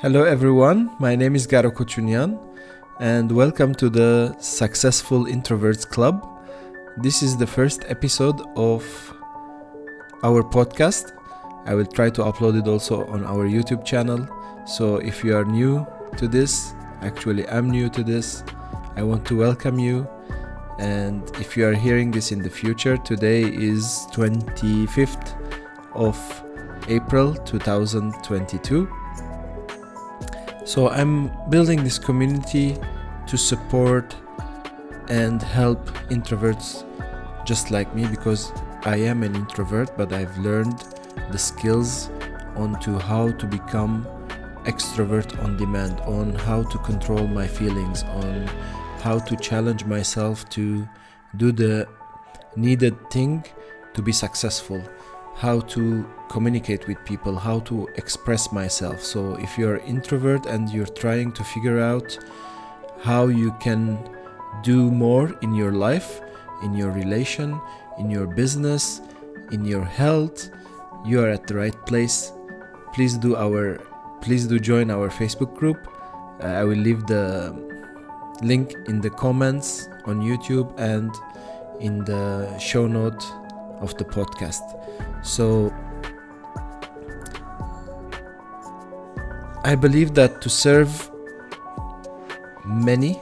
Hello, everyone. My name is Garo Kochunyan, and welcome to the Successful Introverts Club. This is the first episode of our podcast. I will try to upload it also on our YouTube channel. So, if you are new to this, actually, I'm new to this, I want to welcome you. And if you are hearing this in the future, today is 25th of April 2022. So I'm building this community to support and help introverts just like me because I am an introvert, but I've learned the skills onto how to become extrovert on demand, on how to control my feelings, on how to challenge myself to do the needed thing to be successful how to communicate with people, how to express myself. So, if you're introvert and you're trying to figure out how you can do more in your life, in your relation, in your business, in your health, you are at the right place. Please do our please do join our Facebook group. Uh, I will leave the link in the comments on YouTube and in the show note of the podcast. So I believe that to serve many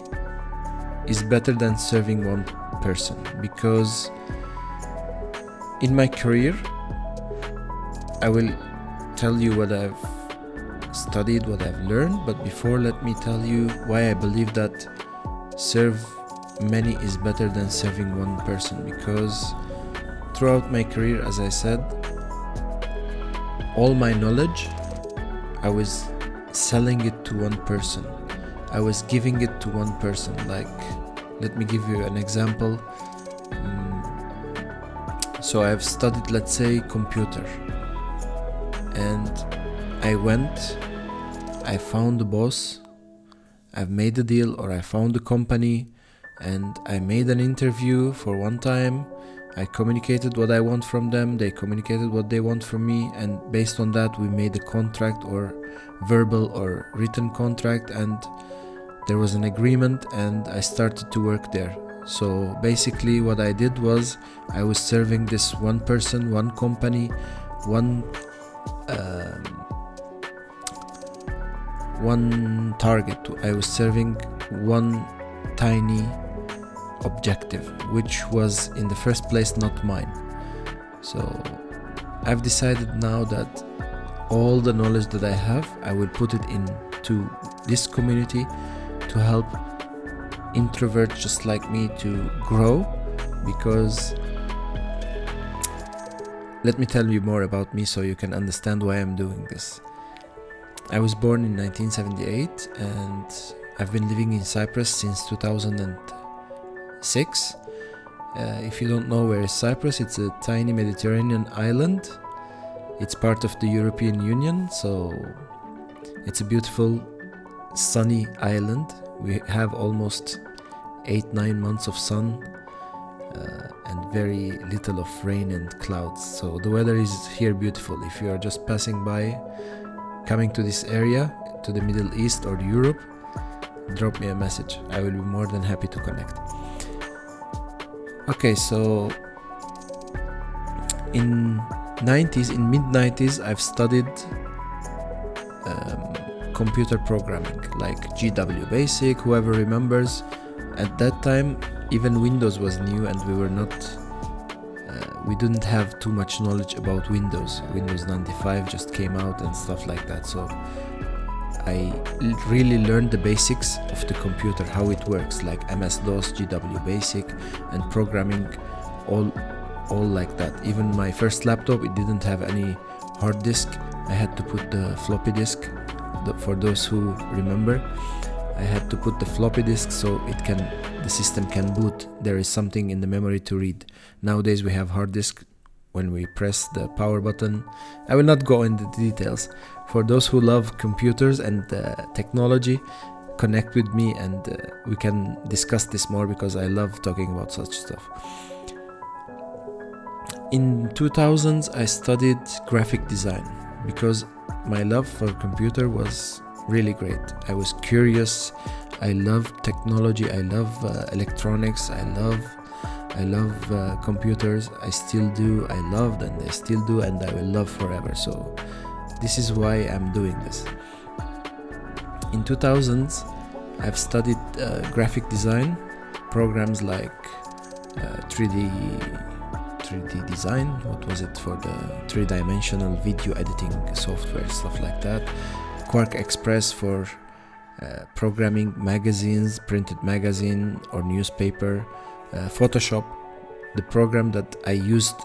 is better than serving one person because in my career I will tell you what I've studied, what I've learned, but before let me tell you why I believe that serve many is better than serving one person because throughout my career, as I said, all my knowledge, I was selling it to one person. I was giving it to one person. Like, let me give you an example. Mm, so I've studied, let's say, computer, and I went, I found the boss, I've made a deal, or I found a company, and I made an interview for one time I communicated what I want from them, they communicated what they want from me, and based on that, we made a contract or verbal or written contract, and there was an agreement, and I started to work there. So basically, what I did was I was serving this one person, one company, one um, one target. I was serving one tiny objective, which was in the first place not mine. So I've decided now that all the knowledge that I have, I will put it into this community to help introverts just like me to grow because let me tell you more about me so you can understand why I'm doing this. I was born in 1978 and I've been living in Cyprus since 2000 6. Uh, if you don't know where is Cyprus, it's a tiny Mediterranean island. It's part of the European Union, so it's a beautiful sunny island. We have almost 8 9 months of sun uh, and very little of rain and clouds. So the weather is here beautiful. If you are just passing by, coming to this area, to the Middle East or Europe, drop me a message. I will be more than happy to connect. Okay, so in 90s, in mid 90s, I've studied um, computer programming like GW Basic. Whoever remembers, at that time, even Windows was new, and we were not. Uh, we didn't have too much knowledge about Windows. Windows 95 just came out and stuff like that. So I really learned the basics of the computer, how it works, like MS-DOS, GW Basic, and programming, all, all like that. Even my first laptop, it didn't have any hard disk. I had to put the floppy disk. For those who remember, I had to put the floppy disk so it can, the system can boot. There is something in the memory to read. Nowadays we have hard disk when we press the power button. I will not go into the details. For those who love computers and uh, technology, connect with me and uh, we can discuss this more because I love talking about such stuff. In 2000s, I studied graphic design because my love for computer was really great. I was curious. I love technology. I love uh, electronics. I love I love uh, computers. I still do. I loved and I still do and I will love forever. So this is why I'm doing this. In 2000s, I've studied uh, graphic design, programs like 3D uh, 3D design. What was it for the three-dimensional video editing software, stuff like that. QuarkXPress for uh, programming magazines, printed magazine or newspaper. Uh, Photoshop, the program that I used,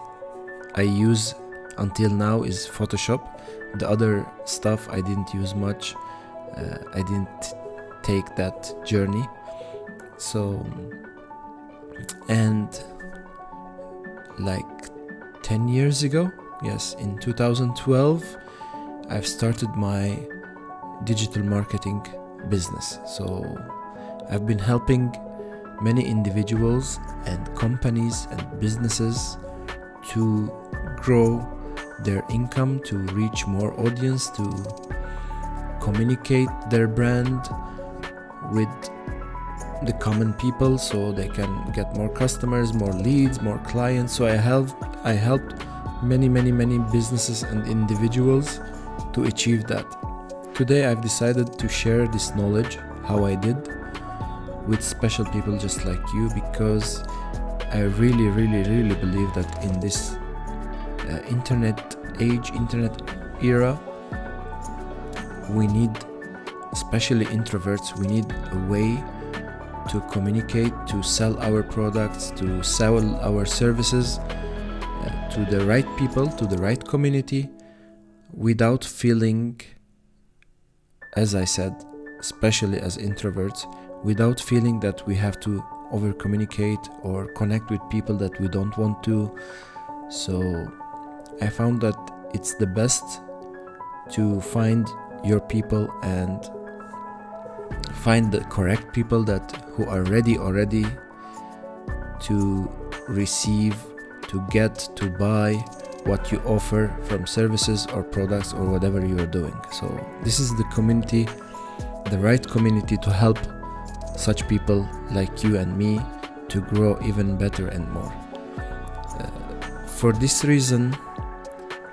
I use until now is Photoshop. The other stuff I didn't use much. Uh, I didn't take that journey. So, and like 10 years ago, yes, in 2012, I've started my digital marketing business. So I've been helping many individuals and companies and businesses to grow their income, to reach more audience, to communicate their brand with the common people so they can get more customers more leads more clients. So i helped i helped many many many businesses and individuals to achieve that. Today i've decided to share this knowledge how i did with special people just like you because i really really really believe that in this uh, internet age internet era we need especially introverts we need a way to communicate, to sell our products, to sell our services uh, to the right people, to the right community, without feeling, as I said, especially as introverts, without feeling that we have to over communicate or connect with people that we don't want to. So I found that it's the best to find your people and find the correct people that who are ready already to receive to get to buy what you offer from services or products or whatever you are doing so this is the community the right community to help such people like you and me to grow even better and more. Uh, for this reason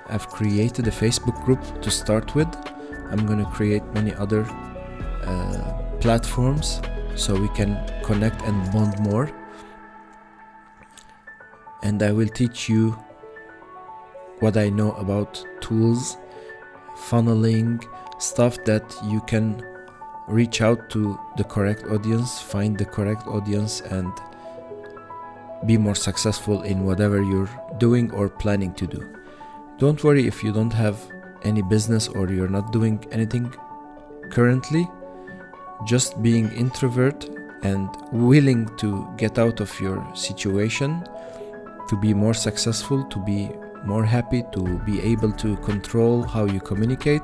i've created a facebook group to start with. I'm going to create many other uh, platforms so we can connect and bond more. And I will teach you what I know about tools, funneling, stuff that you can reach out to the correct audience, find the correct audience, and be more successful in whatever you're doing or planning to do. Don't worry if you don't have any business or you're not doing anything currently just being introvert and willing to get out of your situation to be more successful to be more happy to be able to control how you communicate.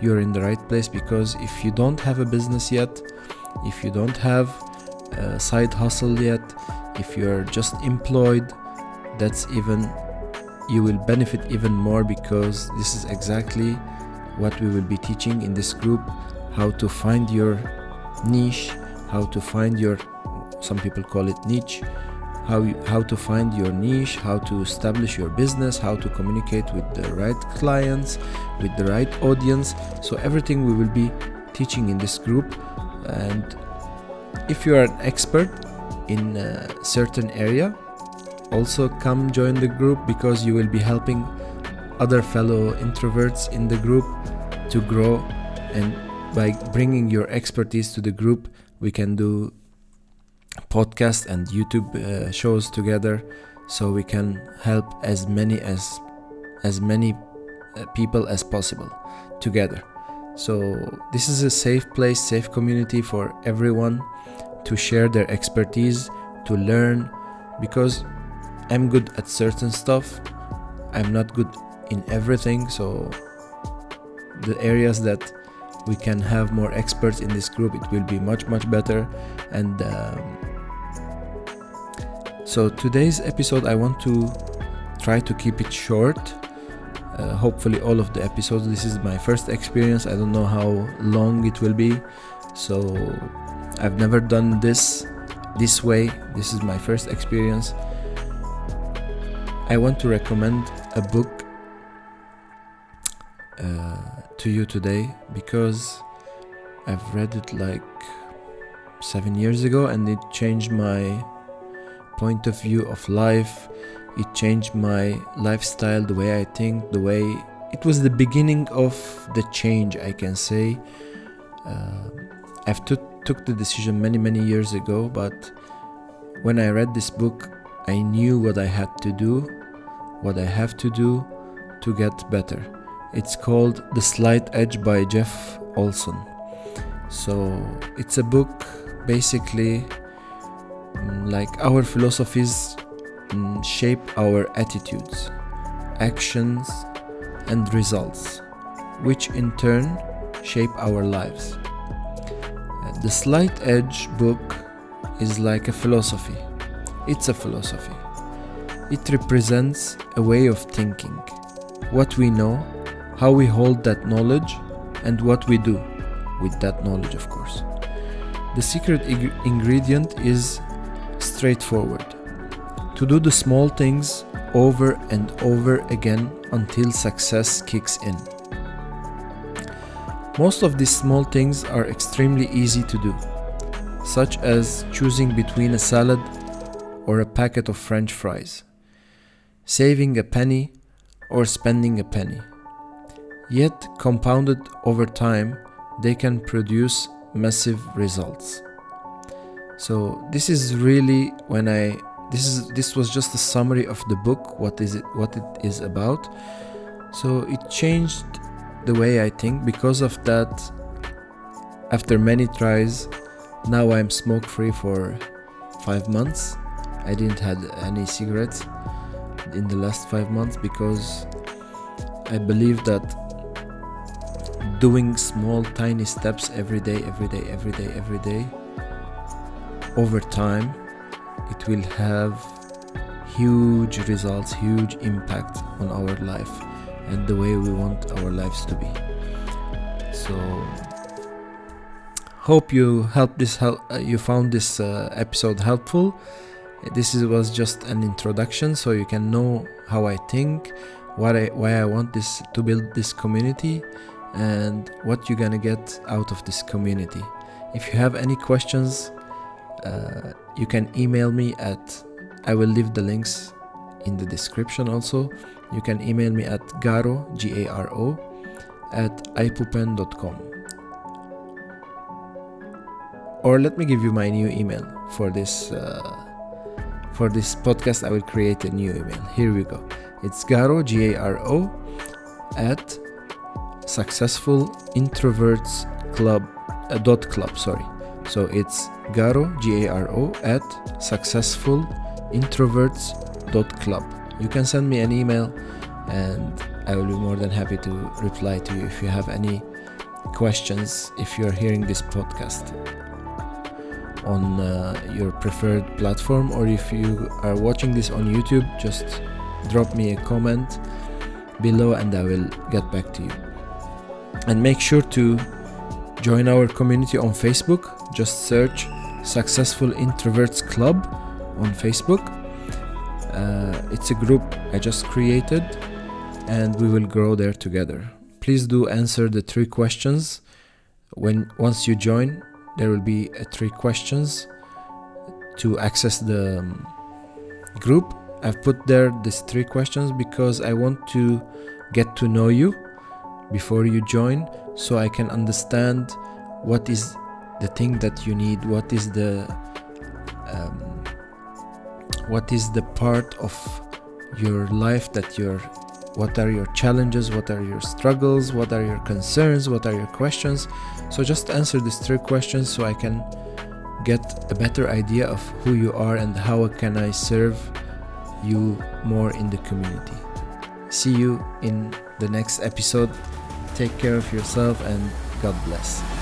You're in the right place because if you don't have a business yet if you don't have a side hustle yet if you're just employed that's even you will benefit even more because this is exactly what we will be teaching in this group how to find your niche how to find your some people call it niche how you, how to find your niche how to establish your business how to communicate with the right clients with the right audience. So everything we will be teaching in this group. And if you are an expert in a certain area also come join the group because you will be helping other fellow introverts in the group to grow. And by bringing your expertise to the group we can do podcast and youtube uh, shows together so we can help as many as as many uh, people as possible together. So this is a safe place safe community for everyone to share their expertise to learn because i'm good at certain stuff. I'm not good in everything so the areas that we can have more experts in this group it will be much much better. And um, so today's episode i want to try to keep it short. Uh, hopefully all of the episodes this is my first experience. I don't know how long it will be. So i've never done this this way. This is my first experience. I want to recommend a book uh, to you today because i've read it like seven years ago and it changed my point of view of life it changed my lifestyle the way i think the way it was the beginning of the change i can say. Uh, i've t- took the decision many many years ago but when i read this book i knew what i had to do what i have to do to get better. It's called the slight edge by jeff olson. So it's a book basically like our philosophies mm, shape our attitudes, actions, and results, which in turn shape our lives. Uh, the Slight Edge book is like a philosophy. It's a philosophy. It represents a way of thinking, what we know, how we hold that knowledge, and what we do with that knowledge, of course. The secret ing- ingredient is straightforward to do the small things over and over again until success kicks in. Most of these small things are extremely easy to do, such as choosing between a salad or a packet of french fries, saving a penny or spending a penny. Yet, compounded over time, they can produce massive results so this is really when i this is this was just a summary of the book what is it what it is about. So it changed the way i think because of that after many tries now i'm smoke free for 5 months. I didn't had any cigarettes in the last 5 months because i believe that doing small tiny steps every day every day every day every day over time it will have huge results huge impact on our life and the way we want our lives to be so hope you help this help uh, you found this uh, episode helpful this is, was just an introduction so you can know how i think what I, why i want this to build this community and what you're gonna get out of this community. If you have any questions, uh, you can email me at I will leave the links in the description also. You can email me at garo g a r o at ipupen.com. Or let me give you my new email for this uh, for this podcast. I will create a new email. Here we go. It's garo g a r o at successful introverts club uh, dot club sorry so it's garo g-a-r-o at successful introverts dot club you can send me an email and i will be more than happy to reply to you if you have any questions if you're hearing this podcast on uh, your preferred platform or if you are watching this on youtube just drop me a comment below and i will get back to you and make sure to join our community on Facebook. Just search Successful Introverts Club on Facebook. Uh, it's a group I just created and we will grow there together. Please do answer the three questions. When once you join, there will be uh, three questions to access the um, group. I've put there these three questions because I want to get to know you before you join so I can understand what is the thing that you need, what is the um, what is the part of your life that you're what are your challenges what are your struggles what are your concerns what are your questions? So just answer these three questions so i can get a better idea of who you are and how can i serve you more in the community. See you in the next episode. Take care of yourself and God bless.